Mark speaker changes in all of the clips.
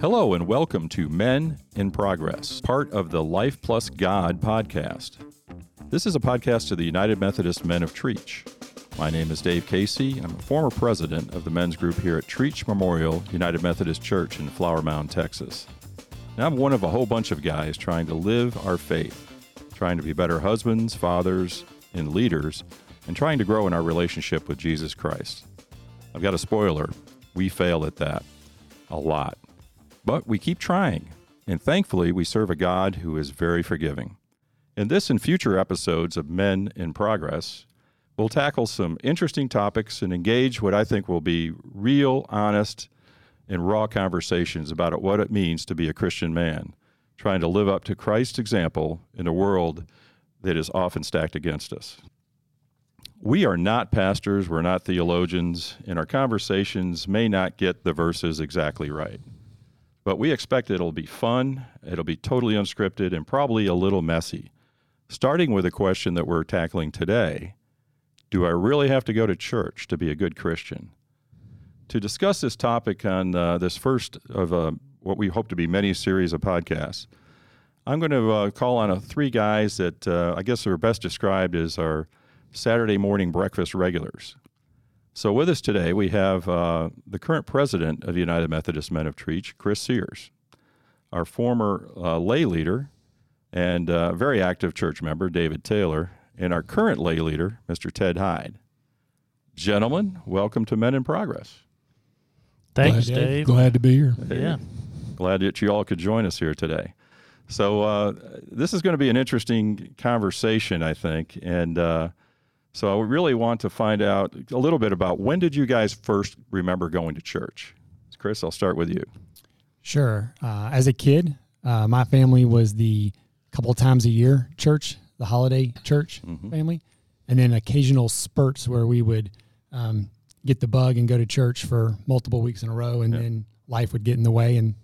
Speaker 1: Hello, and welcome to Men in Progress, part of the Life Plus God podcast. This is a podcast of the United Methodist Men of Trietsch. My name is Dave Casey. I'm a former president of the men's group here at Trietsch Memorial United Methodist Church in Flower Mound, Texas. And I'm one of a whole bunch of guys trying to live our faith, trying to be better husbands, fathers, and leaders, and trying to grow in our relationship with Jesus Christ. I've got a spoiler. We fail at that a lot. But we keep trying, and thankfully, we serve a God who is very forgiving. In this and future episodes of Men in Progress, we'll tackle some interesting topics and engage what I think will be real, honest, and raw conversations about what it means to be a Christian man, trying to live up to Christ's example in a world that is often stacked against us. We are not pastors, we're not theologians, and our conversations may not get the verses exactly right. But we expect it'll be fun, it'll be totally unscripted, and probably a little messy. Starting with a question that we're tackling today Do I really have to go to church to be a good Christian? To discuss this topic on uh, this first of uh, what we hope to be many series of podcasts, I'm going to uh, call on a, three guys that uh, I guess are best described as our Saturday morning breakfast regulars. So, with us today, we have uh, the current president of United Methodist Men of Trietsch, Chris Sears, our former uh, lay leader and uh, very active church member, David Taylor, and our current lay leader, Mr. Ted Hyde. Gentlemen, welcome to Men in Progress.
Speaker 2: Thanks,
Speaker 3: glad,
Speaker 2: Dave.
Speaker 3: Glad to be here.
Speaker 2: Yeah.
Speaker 1: Glad that you all could join us here today. So, uh, this is going to be an interesting conversation, I think. And uh, so I really want to find out a little bit about when did you guys first remember going to church? Chris, I'll start with you.
Speaker 4: Sure. Uh, as a kid, uh, my family was the couple times a year church, the holiday church
Speaker 1: Mhm.
Speaker 4: family, and then occasional spurts where we would um, get the bug and go to church for multiple weeks in a row, and
Speaker 1: Yeah.
Speaker 4: then life would get in the way and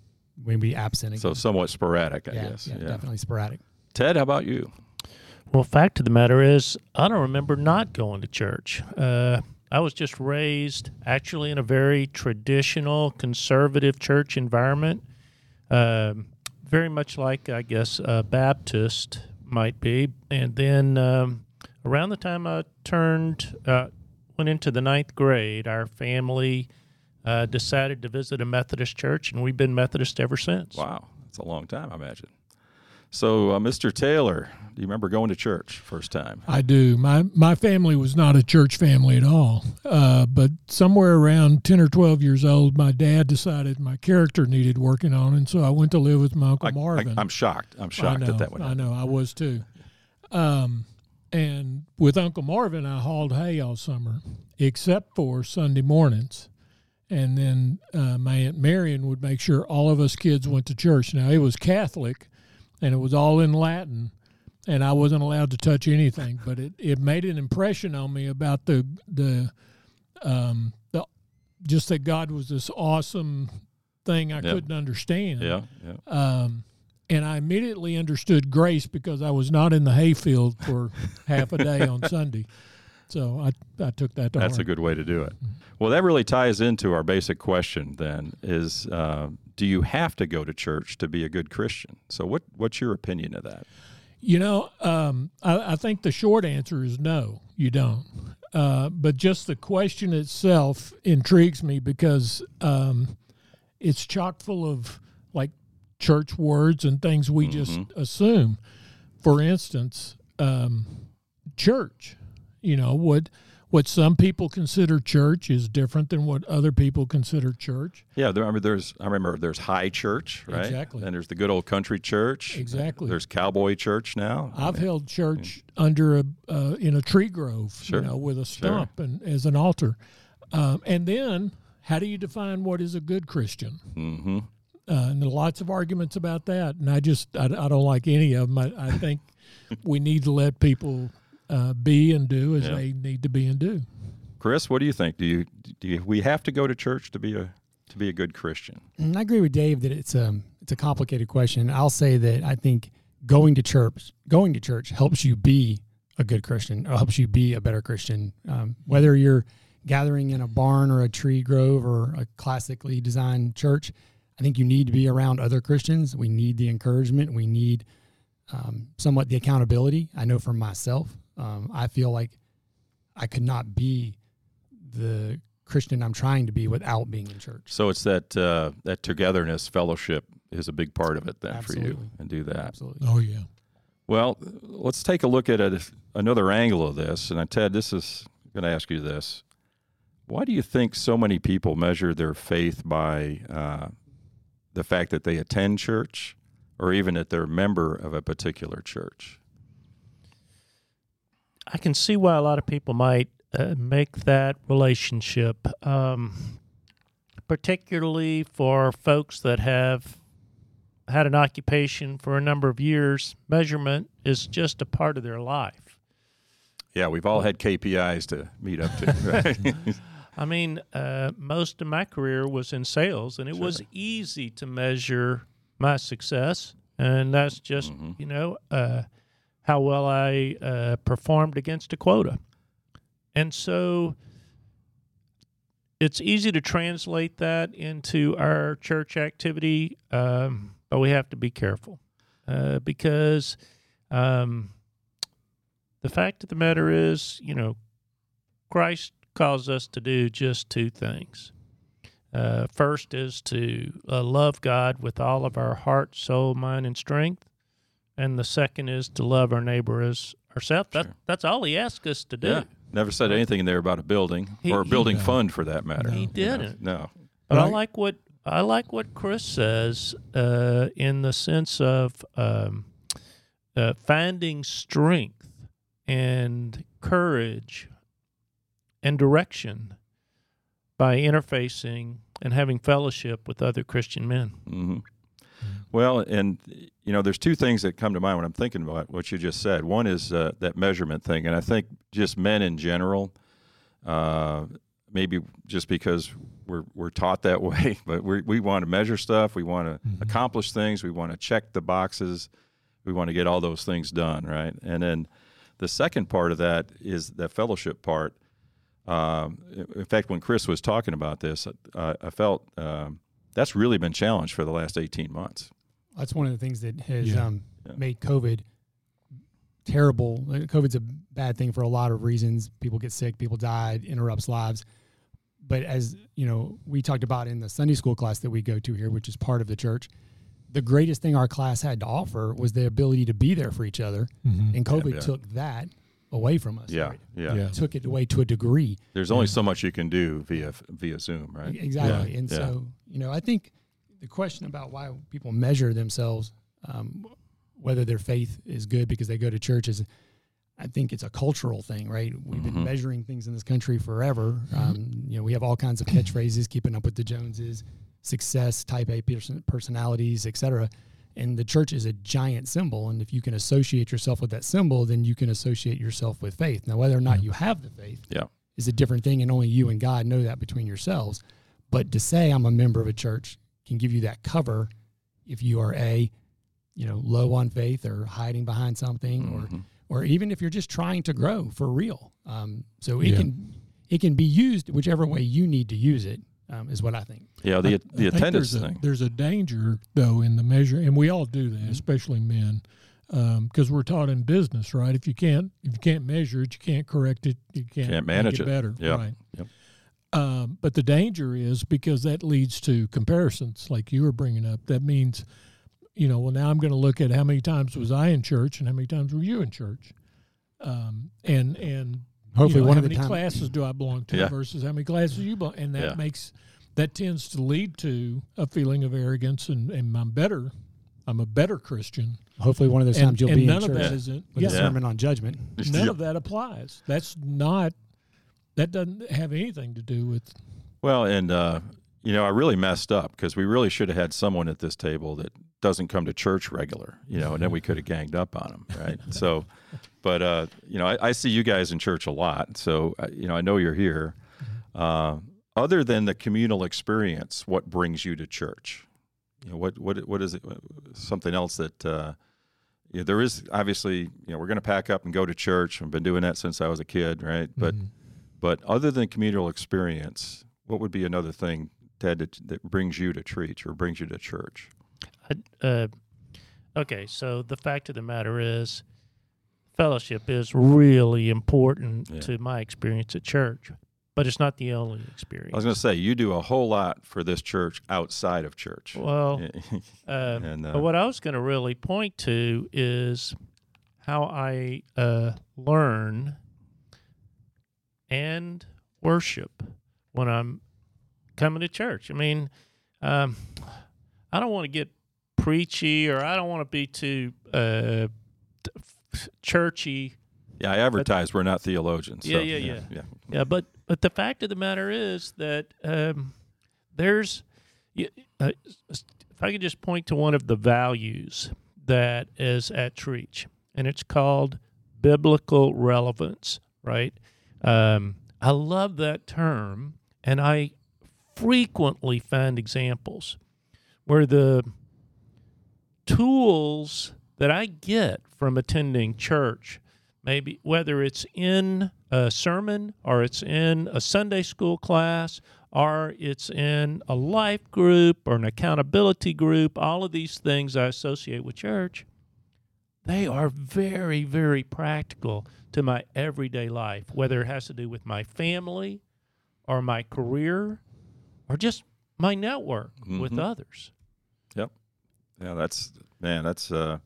Speaker 4: we'd be absent again.
Speaker 1: So somewhat sporadic, I
Speaker 4: yeah,
Speaker 1: guess.
Speaker 4: yeah, definitely sporadic.
Speaker 1: Ted, how about you?
Speaker 2: Well, fact of the matter is, I don't remember not going to church. Uh, I was just raised actually in a very traditional, conservative church environment, um, very much like I guess a Baptist might be. And then um, around the time I turned, uh, went into the ninth grade, our family uh, decided to visit a Methodist church, and we've been Methodist ever since.
Speaker 1: Wow, that's a long time, I imagine. So, uh, Mr. Taylor, do you remember going to church first time?
Speaker 3: I do. My my family was not a church family at all. Uh, but somewhere around ten or twelve years old, my dad decided my character needed working on, and so I went to live with my uncle
Speaker 1: I,
Speaker 3: Marvin.
Speaker 1: I, am shocked. I'm shocked
Speaker 3: know,
Speaker 1: that that went
Speaker 3: I know. I was too. Um, and with Uncle Marvin, I hauled hay all summer, except for Sunday mornings. And then uh, my aunt Marion would make sure all of us kids went to church. Now it was Catholic, and it was all in Latin, and I wasn't allowed to touch anything. But it, it made an impression on me about the the um, the just that God was this awesome thing I
Speaker 1: Yeah.
Speaker 3: couldn't understand.
Speaker 1: Yeah, yeah.
Speaker 3: Um, and I immediately understood grace because I was not in the hayfield for half a day on Sunday. So I, I took that to
Speaker 1: That's a good way to do it. Well, that really ties into our basic question. Then is, uh, do you have to go to church to be a good Christian? So, what what's your opinion of that?
Speaker 3: You know, um, I, I think the short answer is no, you don't. Uh, but just the question itself intrigues me because um, it's chock full of like church words and things we just assume. For instance, um, church. You know what what some people consider church is different than what other people consider church.
Speaker 1: Yeah, there, I mean, there's I remember there's high church, right?
Speaker 3: Exactly.
Speaker 1: And there's the good old country church.
Speaker 3: Exactly.
Speaker 1: There's cowboy church now.
Speaker 3: I've held church under a uh, in a tree grove,
Speaker 1: Sure.
Speaker 3: you know, with a stump and as an altar. Um, and then, how do you define what is a good Christian?
Speaker 1: Mm-hmm.
Speaker 3: Uh, and there are lots of arguments about that, and I just I, I don't like any of them. I, I think we need to let people uh, be and do as
Speaker 1: Yeah.
Speaker 3: they need to be and do.
Speaker 1: Chris, what do you think? Do you do you, we have to go to church to be a to be a good Christian?
Speaker 4: And I agree with Dave that it's a it's a complicated question. I'll say that I think going to church going to church helps you be a good Christian or helps you be a better Christian. Um, whether you're gathering in a barn or a tree grove or a classically designed church, I think you need to be around other Christians. We need the encouragement. We need um, somewhat the accountability. I know for myself, um, I feel like I could not be the Christian I'm trying to be without being in church.
Speaker 1: So it's that uh, that togetherness, fellowship is a big part of it then for you, and do that.
Speaker 4: Absolutely.
Speaker 3: Oh yeah.
Speaker 1: Well, let's take a look at a, another angle of this. And Ted, this is going to ask you this: Why do you think so many people measure their faith by uh, the fact that they attend church, or even that they're a member of a particular church?
Speaker 2: I can see why a lot of people might uh, make that relationship, um, particularly for folks that have had an occupation for a number of years. Measurement is just a part of their life.
Speaker 1: Yeah, we've all had KPIs to meet up to. Right?
Speaker 2: I mean, uh, most of my career was in sales, and it was easy to measure my success, and that's just
Speaker 1: Mhm.
Speaker 2: you know uh, how well I uh, performed against a quota, and so it's easy to translate that into our church activity, um, but we have to be careful uh, because um, the fact of the matter is, you know, Christ calls us to do just two things. Uh, first is to uh, love God with all of our heart, soul, mind, and strength, and the second is to love our neighbor as ourselves. That,
Speaker 1: Sure.
Speaker 2: that's all He asks us to do.
Speaker 1: yeah, never said anything in there about a building
Speaker 2: He-
Speaker 1: or a building
Speaker 3: No.
Speaker 1: fund for that matter.
Speaker 2: He
Speaker 1: you know.
Speaker 2: didn't.
Speaker 1: No.
Speaker 2: But I like what I like what Chris says uh, in the sense of um, uh, finding strength and courage and direction by interfacing and having fellowship with other Christian men.
Speaker 1: hmm Well, and you know, there's two things that come to mind when I'm thinking about what you just said. One is uh, that measurement thing, and I think just men in general, uh, maybe just because we're we're taught that way, but we we want to measure stuff, we want to
Speaker 3: Mhm.
Speaker 1: accomplish things, we want to check the boxes, we want to get all those things done, right? And then the second part of that is that fellowship part. Um, in fact, when Chris was talking about this, uh, I felt um, that's really been challenged for the last 18 months.
Speaker 4: That's one of the things that has
Speaker 3: Yeah.
Speaker 4: um,
Speaker 1: Yeah.
Speaker 4: made COVID terrible. COVID's a bad thing for a lot of reasons. People get sick, people die, interrupts lives. But as you know, we talked about in the Sunday school class that we go to here, which is part of the church, the greatest thing our class had to offer was the ability to be there for each other.
Speaker 3: Mhm.
Speaker 4: And COVID
Speaker 1: yeah.
Speaker 4: took that away from us.
Speaker 1: Yeah, yeah.
Speaker 3: Yeah.
Speaker 4: Took it away to a degree.
Speaker 1: There's only so much you can do via via Zoom, right?
Speaker 4: Exactly.
Speaker 1: Yeah,
Speaker 4: And
Speaker 1: yeah.
Speaker 4: so, you know, I think the question about why people measure themselves, um, whether their faith is good because they go to church, is I think it's a cultural thing, right? We've been measuring things in this country forever. Um, you know, we have all kinds of catchphrases, keeping up with the Joneses, success, type A person, personalities, et cetera. And the church is a giant symbol. And if you can associate yourself with that symbol, then you can associate yourself with faith. Now, whether or not
Speaker 3: Yeah.
Speaker 4: you have the faith
Speaker 1: Yeah.
Speaker 4: is a different thing, and only you and God know that between yourselves. But to say I'm a member of a church can give you that cover if you are a, you know, low on faith or hiding behind something, or
Speaker 1: Mhm.
Speaker 4: or even if you're just trying to grow for real. Um, so it
Speaker 3: Yeah.
Speaker 4: can it can be used whichever way you need to use it. Um, is what I think.
Speaker 1: Yeah, the
Speaker 3: I- I
Speaker 1: the
Speaker 3: think
Speaker 1: attendance
Speaker 3: there's a,
Speaker 1: thing.
Speaker 3: There's a danger though in the measure, and we all do that,
Speaker 4: Mhm.
Speaker 3: especially men, because we're taught in business, right? If you can't if you can't measure it, you can't correct it, you can't,
Speaker 1: Can't
Speaker 3: make
Speaker 1: manage it.
Speaker 3: better,
Speaker 1: Yeah.
Speaker 3: right?
Speaker 1: Yep.
Speaker 3: Um, but the danger is because that leads to comparisons, like you were bringing up. That means, you know, well, now I'm going to look at how many times was I in church and how many times were you in church, um, and and
Speaker 4: Hopefully,
Speaker 3: you know,
Speaker 4: one
Speaker 3: how
Speaker 4: of the
Speaker 3: many
Speaker 4: time.
Speaker 3: classes do I belong to
Speaker 1: Yeah.
Speaker 3: versus how many classes you belong, and that
Speaker 1: Yeah.
Speaker 3: makes that tends to lead to a feeling of arrogance and, and I'm better, I'm a better Christian,
Speaker 4: Hopefully, one of those
Speaker 3: and,
Speaker 4: times you'll
Speaker 3: and
Speaker 4: be
Speaker 3: none
Speaker 4: in
Speaker 3: of
Speaker 4: church
Speaker 3: that isn't.
Speaker 4: with
Speaker 3: Yeah,
Speaker 4: a sermon on judgment.
Speaker 3: none of that applies. That's not. That doesn't have anything to do with.
Speaker 1: Well, and uh, you know, I really messed up because we really should have had someone at this table that doesn't come to church regular, you know, and then we could have ganged up on him, right? so, but uh, you know, I, I see you guys in church a lot, so uh, you know, I know you're here. Uh, other than the communal experience, what brings you to church? You know, what what what is it? Something else that uh, you know, there is obviously, you know, we're going to pack up and go to church. I've been doing that since I was a kid, right? But
Speaker 3: Mhm.
Speaker 1: But other than communal experience, what would be another thing Ted, that, that brings you to Trietsch or brings you to church?
Speaker 2: Uh, okay, so the fact of the matter is, fellowship is really important
Speaker 1: Yeah.
Speaker 2: to my experience at church, but it's not the only experience.
Speaker 1: I was going to say you do a whole lot for this church outside of church.
Speaker 2: well, um,
Speaker 1: and uh,
Speaker 2: but what I was going to really point to is how I uh, learn and worship when I'm coming to church. I mean, um, I don't want to get preachy or I don't want to be too uh, churchy.
Speaker 1: yeah, I advertise we're not theologians.
Speaker 2: Yeah,
Speaker 1: so,
Speaker 2: yeah, yeah.
Speaker 1: yeah.
Speaker 2: Yeah, but but the fact of the matter is that um, there's, uh, if I could just point to one of the values that is at Trietsch, and it's called biblical relevance. Right? Um, I love that term, and I frequently find examples where the tools that I get from attending church maybe whether it's in a sermon or it's in a Sunday school class or it's in a life group or an accountability group, all of these things I associate with church, they are very, very practical to my everyday life, whether it has to do with my family or my career or just my network with
Speaker 1: Mhm.
Speaker 2: others. Yep.
Speaker 1: Yeah, that's man. That's uh,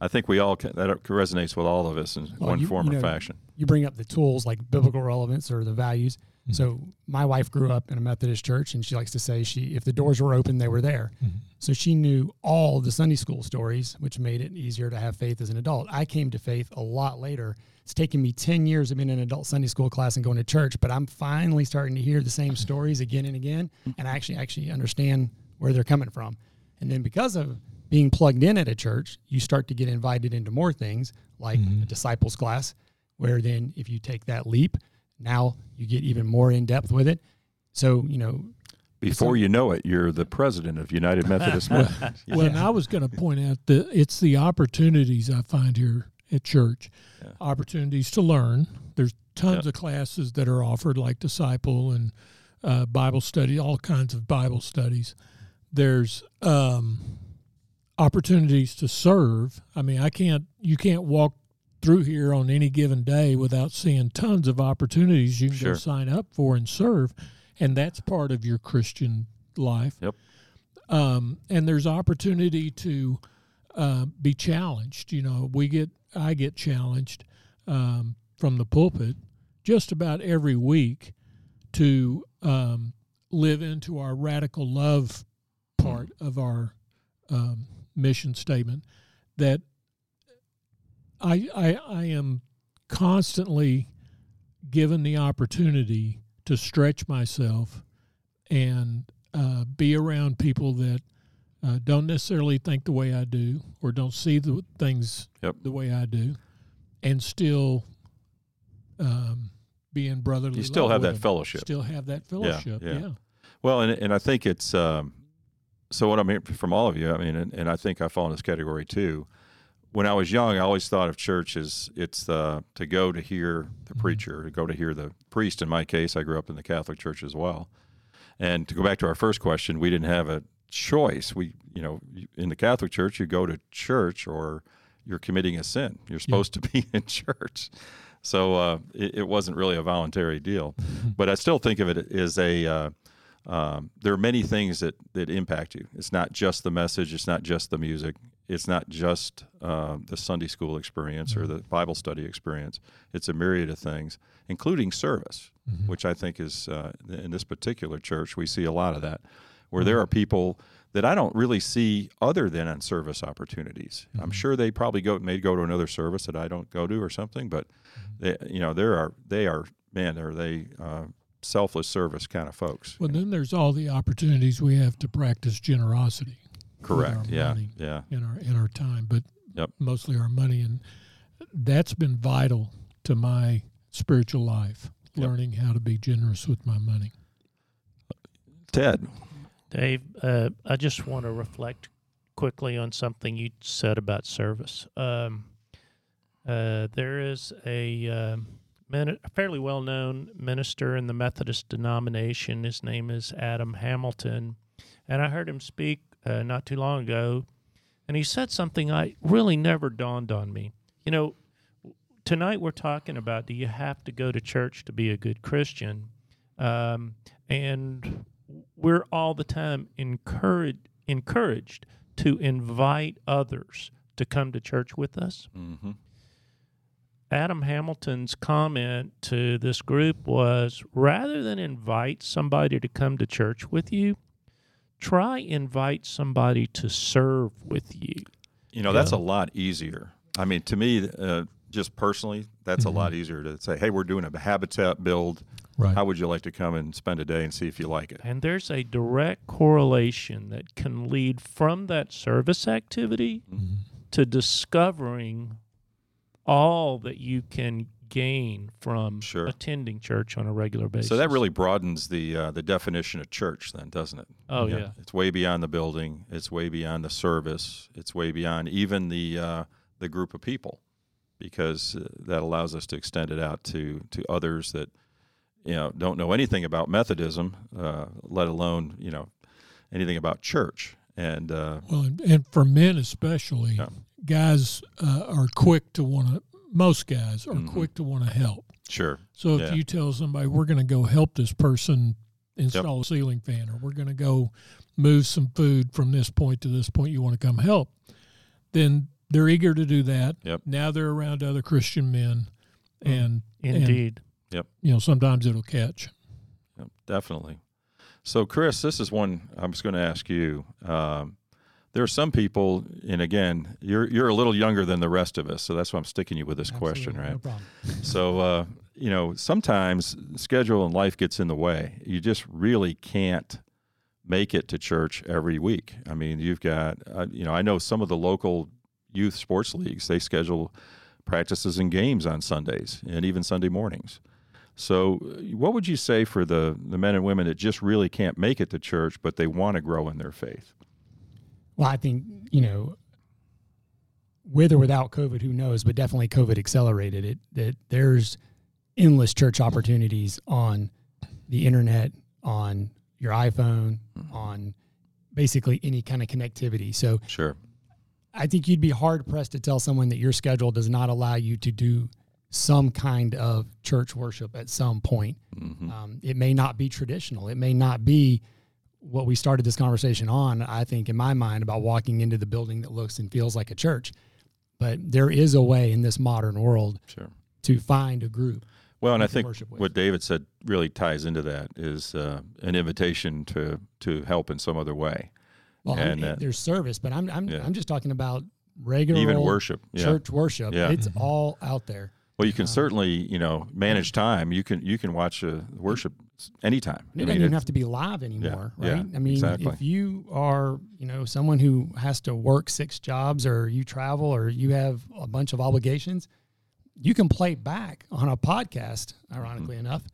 Speaker 1: I think we all can, that resonates with all of us in
Speaker 4: Well,
Speaker 1: one
Speaker 4: you-
Speaker 1: form
Speaker 4: you
Speaker 1: or
Speaker 4: know,
Speaker 1: fashion.
Speaker 4: You bring up the tools like biblical relevance or the values.
Speaker 3: Mhm.
Speaker 4: So my wife grew up in a Methodist church, and she likes to say she if the doors were open, they were there.
Speaker 3: Mhm.
Speaker 4: So she knew all the Sunday school stories, which made it easier to have faith as an adult. I came to faith a lot later. It's taken me ten years of being in an adult Sunday school class and going to church, but I'm finally starting to hear the same stories again and again, and I actually actually understand where they're coming from. And then because of being plugged in at a church, you start to get invited into more things like
Speaker 3: Mhm.
Speaker 4: a disciples class, where then if you take that leap, now you get even more in depth with it. So, you know,
Speaker 1: Before you know it, you're the president of United Methodist Men.
Speaker 3: Well, and I was going to point out that it's the opportunities I find here at church.
Speaker 1: Yeah.
Speaker 3: Opportunities to learn. There's tons of classes that are offered, like disciple and uh, Bible study, all kinds of Bible studies. There's um, opportunities to serve. I mean, I can't. You can't walk through here on any given day without seeing tons of opportunities you can
Speaker 1: Sure.
Speaker 3: go sign up for and serve, and that's part of your Christian life.
Speaker 1: Yep.
Speaker 3: Um, and there's opportunity to uh, be challenged. You know, we get I get challenged um, from the pulpit just about every week to um, live into our radical love part of our um, mission statement that I, I I am constantly given the opportunity to stretch myself and uh, be around people that uh, don't necessarily think the way I do or don't see the things
Speaker 1: Yep.
Speaker 3: the way I do, and still um, be in brotherly.
Speaker 1: You still have that
Speaker 3: them.
Speaker 1: fellowship.
Speaker 3: Still have that fellowship.
Speaker 1: yeah.
Speaker 3: yeah.
Speaker 1: Well, and and I think it's um, so. What I'm hearing from all of you, I mean, and, and I think I fall in this category too. When I was young, I always thought of church as it's uh, to go to hear the
Speaker 3: Mm-hmm.
Speaker 1: preacher, to go to hear the priest. In my case, I grew up in the Catholic Church as well. And to go back to our first question, we didn't have a choice. We, you know, in the Catholic Church, you go to church or you're committing a sin. You're supposed to be in church. So uh, it, it wasn't really a voluntary deal. But I still think of it as a. Uh, um, there are many things that that impact you. It's not just the message. It's not just the music. It's not just uh, the Sunday school experience or the Bible study experience. It's a myriad of things, including service, which I think is uh, in this particular church we see a lot of that, where there are people that I don't really see other than on service opportunities. I'm sure they probably go may go to another service that I don't go to or something, but they, you know, there are they are man, they're they uh, selfless service kind of folks.
Speaker 3: Well, then there's all the opportunities we have to practice generosity. With our
Speaker 1: Correct. Yeah.
Speaker 3: money
Speaker 1: Yeah.
Speaker 3: In our in our time, but
Speaker 1: Yep.
Speaker 3: mostly our money, and that's been vital to my spiritual life.
Speaker 1: Yep.
Speaker 3: Learning how to be generous with my money.
Speaker 1: Ted.
Speaker 2: Dave, uh, I just want to reflect quickly on something you said about service. Um, uh, there is a um min- a fairly well known minister in the Methodist denomination. His name is Adam Hamilton. And I heard him speak uh, not too long ago. And he said something I really never dawned on me. You know, tonight we're talking about do you have to go to church to be a good Christian? Um, and we're all the time encouraged encouraged to invite others to come to church with us.
Speaker 1: Mm-hmm.
Speaker 2: Adam Hamilton's comment to this group was rather than invite somebody to come to church with you, try invite somebody to serve with you.
Speaker 1: You know, that's a lot easier. I mean, to me, uh, just personally, that's
Speaker 3: Mhm.
Speaker 1: a lot easier to say, hey, we're doing a habitat build.
Speaker 3: Right.
Speaker 1: How would you like to come and spend a day and see if you like it?
Speaker 2: And there's a direct correlation that can lead from that service activity
Speaker 3: Mhm.
Speaker 2: to discovering all that you can gain from
Speaker 1: Sure.
Speaker 2: attending church on a regular basis.
Speaker 1: So that really broadens the uh, the definition of church, then, doesn't it?
Speaker 2: Oh,
Speaker 1: You know,
Speaker 2: yeah.
Speaker 1: it's way beyond the building. It's way beyond the service. It's way beyond even the uh, the group of people, because uh, that allows us to extend it out to to others that you know don't know anything about Methodism, uh, let alone you know anything about church. And uh,
Speaker 3: Well, and, and for men especially,
Speaker 1: Yeah.
Speaker 3: guys uh, are quick to want to. Most guys are
Speaker 1: Mhm.
Speaker 3: quick to want to help.
Speaker 1: sure,
Speaker 3: So if
Speaker 1: Yeah.
Speaker 3: you tell somebody we're going to go help this person install a ceiling fan, or we're going to go move some food from this point to this point, you want to come help, then they're eager to do that.
Speaker 1: Yep.
Speaker 3: Now they're around other Christian men, and
Speaker 2: Indeed. Yep.
Speaker 3: You know sometimes it'll catch.
Speaker 1: Yep, definitely. So, Chris, this is one I was going to ask you. Um, there are some people, and again, you're you're a little younger than the rest of us, so that's why I'm sticking you with this question, right?
Speaker 4: No problem.
Speaker 1: So, uh, you know, sometimes schedule and life gets in the way. You just really can't make it to church every week. I mean, you've got, uh, you know, I know some of the local youth sports leagues they schedule practices and games on Sundays and even Sunday mornings. So, what would you say for the the men and women that just really can't make it to church, but they want to grow in their faith?
Speaker 4: Well, I think you know, with or without COVID, who knows? But definitely, COVID accelerated it. That there's endless church opportunities on the internet, on your iPhone, on basically any kind of connectivity. So
Speaker 1: Sure.
Speaker 4: I think you'd be hard pressed to tell someone that your schedule does not allow you to do some kind of church worship at some point.
Speaker 1: hmm
Speaker 4: Um, it may not be traditional. It may not be what we started this conversation on. I think, in my mind, about walking into the building that looks and feels like a church. But there is a way in this modern world
Speaker 1: Sure.
Speaker 4: to find a group.
Speaker 1: Well, and I think what David said really ties into that is uh, an invitation to to help in some other way,
Speaker 4: Well,
Speaker 1: And, uh,
Speaker 4: there's service, but I'm I'm,
Speaker 1: yeah.
Speaker 4: I'm just talking about regular
Speaker 1: even worship. Yeah.
Speaker 4: church worship.
Speaker 1: Yeah.
Speaker 4: It's
Speaker 3: Mhm.
Speaker 4: all out there.
Speaker 1: Well, you can
Speaker 4: um,
Speaker 1: certainly you know manage time. You can you can watch uh, worship anytime.
Speaker 4: It
Speaker 1: I
Speaker 4: doesn't
Speaker 1: mean,
Speaker 4: even have to be live anymore,
Speaker 1: yeah,
Speaker 4: right? I mean,
Speaker 1: exactly.
Speaker 4: if you are, you know, someone who has to work six jobs or you travel or you have a bunch of obligations, you can play back on a podcast, ironically enough,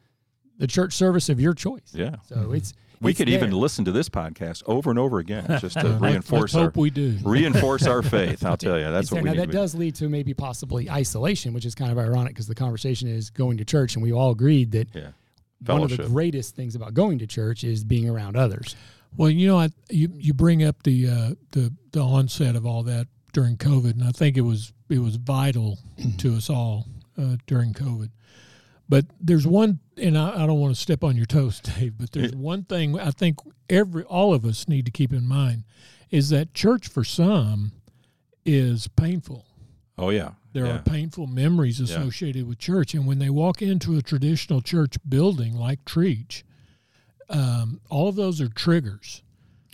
Speaker 4: the church service of your choice.
Speaker 1: Mm-hmm. yeah.
Speaker 4: So it's
Speaker 1: We
Speaker 4: it's
Speaker 1: could even listen to this podcast over and over again just to reinforce
Speaker 3: let's
Speaker 1: our
Speaker 3: hope we do.
Speaker 1: reinforce our faith. I'll tell you, that's
Speaker 4: It's
Speaker 1: what
Speaker 4: there.
Speaker 1: we
Speaker 4: now
Speaker 1: need
Speaker 4: that
Speaker 1: to be.
Speaker 4: does lead to maybe possibly isolation, which is kind of ironic because the conversation is going to church, and we all agreed that
Speaker 1: Yeah.
Speaker 4: one of the greatest things about going to church is being around others.
Speaker 3: Well, you know, I, you you bring up the uh, the the onset of all that during COVID, and I think it was it was vital to us all uh, during COVID. But there's one, and I, I don't want to step on your toes, Dave. But there's one thing I think every all of us need to keep in mind is that church for some is painful.
Speaker 1: Oh yeah.
Speaker 3: There
Speaker 1: yeah.
Speaker 3: are painful memories associated with church, and when they walk into a traditional church building like Trietsch, um, all of those are triggers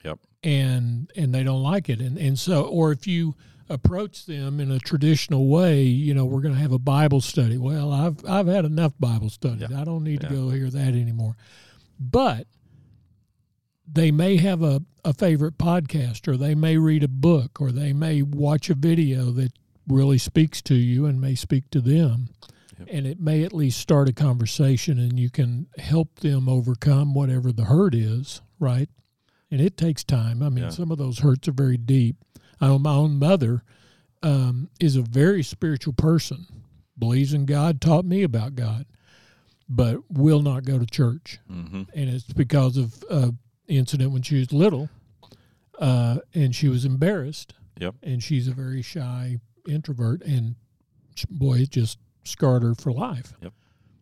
Speaker 1: Yep.
Speaker 3: and and they don't like it and and so or if you approach them in a traditional way you know we're going to have a bible study well i've i've had enough bible studies
Speaker 1: Yeah.
Speaker 3: i don't need
Speaker 1: Yeah.
Speaker 3: to go hear that anymore but they may have a, a favorite podcast or they may read a book or they may watch a video that really speaks to you and may speak to them
Speaker 1: Yep.
Speaker 3: and it may at least start a conversation and you can help them overcome whatever the hurt is right and it takes time. I mean,
Speaker 1: Yeah.
Speaker 3: some of those hurts are very deep. I know my own mother um, is a very spiritual person, believes in God, taught me about God, but will not go to church.
Speaker 1: Mm-hmm.
Speaker 3: And it's because of an incident when she was little, uh, and she was embarrassed.
Speaker 1: Yep.
Speaker 3: And she's a very shy introvert, and boy, it just scarred her for life. Yep.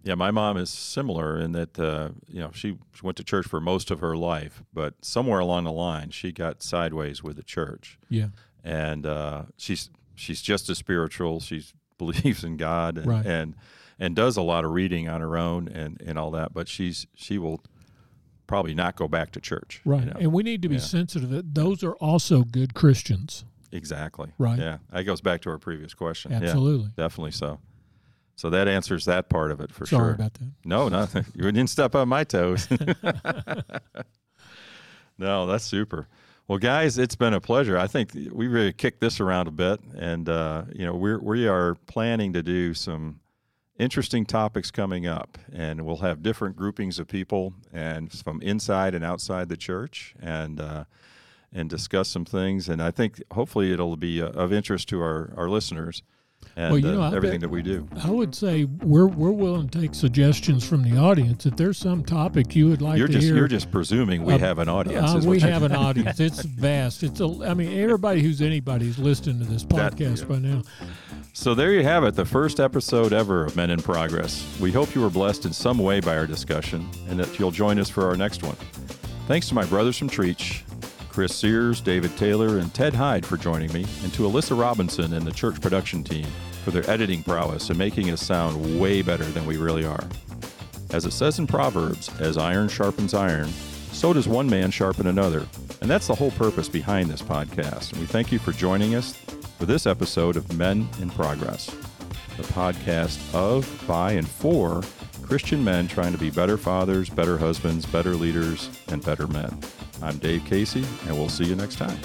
Speaker 1: Yeah, my mom is similar in that uh, you know she, she went to church for most of her life, but somewhere along the line she got sideways with the church,
Speaker 3: Yeah.
Speaker 1: And uh, she's she's just as spiritual. She believes in God and,
Speaker 3: Right.
Speaker 1: and and does a lot of reading on her own and, and all that. But she's she will probably not go back to church. you
Speaker 3: Right.
Speaker 1: know.
Speaker 3: And we need to be
Speaker 1: Yeah.
Speaker 3: sensitive that those are also good Christians.
Speaker 1: Exactly.
Speaker 3: Right.
Speaker 1: Yeah, that goes back to our previous question. Yeah,
Speaker 3: Absolutely.
Speaker 1: definitely so. So that answers that part of it for
Speaker 3: Sorry
Speaker 1: sure.
Speaker 3: about that.
Speaker 1: No, nothing. You didn't step on my toes. no, that's super. Well, guys, it's been a pleasure. I think we really kicked this around a bit, and uh, you know we're we are planning to do some interesting topics coming up, and we'll have different groupings of people and from inside and outside the church, and uh, and discuss some things. And I think hopefully it'll be uh, of interest to our our listeners and
Speaker 3: Well, you
Speaker 1: uh,
Speaker 3: know, I
Speaker 1: everything that we do.
Speaker 3: I would say we're we're willing to take suggestions from the audience. If there's some topic you would like
Speaker 1: You're
Speaker 3: to
Speaker 1: just
Speaker 3: hear,
Speaker 1: you're just presuming we
Speaker 3: Uh,
Speaker 1: have an audience.
Speaker 3: Uh, we have an audience. It's vast. It's a. I mean, everybody who's anybody who's listening to this
Speaker 1: That-
Speaker 3: podcast
Speaker 1: yeah.
Speaker 3: by now.
Speaker 1: So there you have it, the first episode ever of Men in Progress. We hope you were blessed in some way by our discussion and that you'll join us for our next one. Thanks to my brothers from Trietsch, Chris Sears, David Taylor, and Ted Hyde for joining me, and to Alyssa Robinson and the church production team for their editing prowess and making us sound way better than we really are. As it says in Proverbs, as iron sharpens iron, so does one man sharpen another. And that's the whole purpose behind this podcast. And we thank you for joining us for this episode of Men in Progress, the podcast of, by, and for Christian men trying to be better fathers, better husbands, better leaders, and better men. I'm Dave Casey, and we'll see you next time.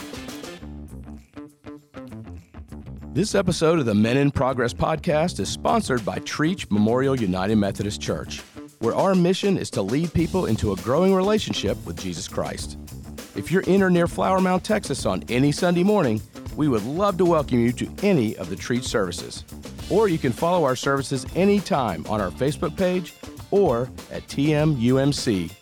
Speaker 5: This episode of the Men in Progress podcast is sponsored by Trietsch Memorial United Methodist Church, where our mission is to lead people into a growing relationship with Jesus Christ. If you're in or near Flower Mound, Texas on any Sunday morning, we would love to welcome you to any of the Trietsch services. Or you can follow our services anytime on our Facebook page or at tmumc.org.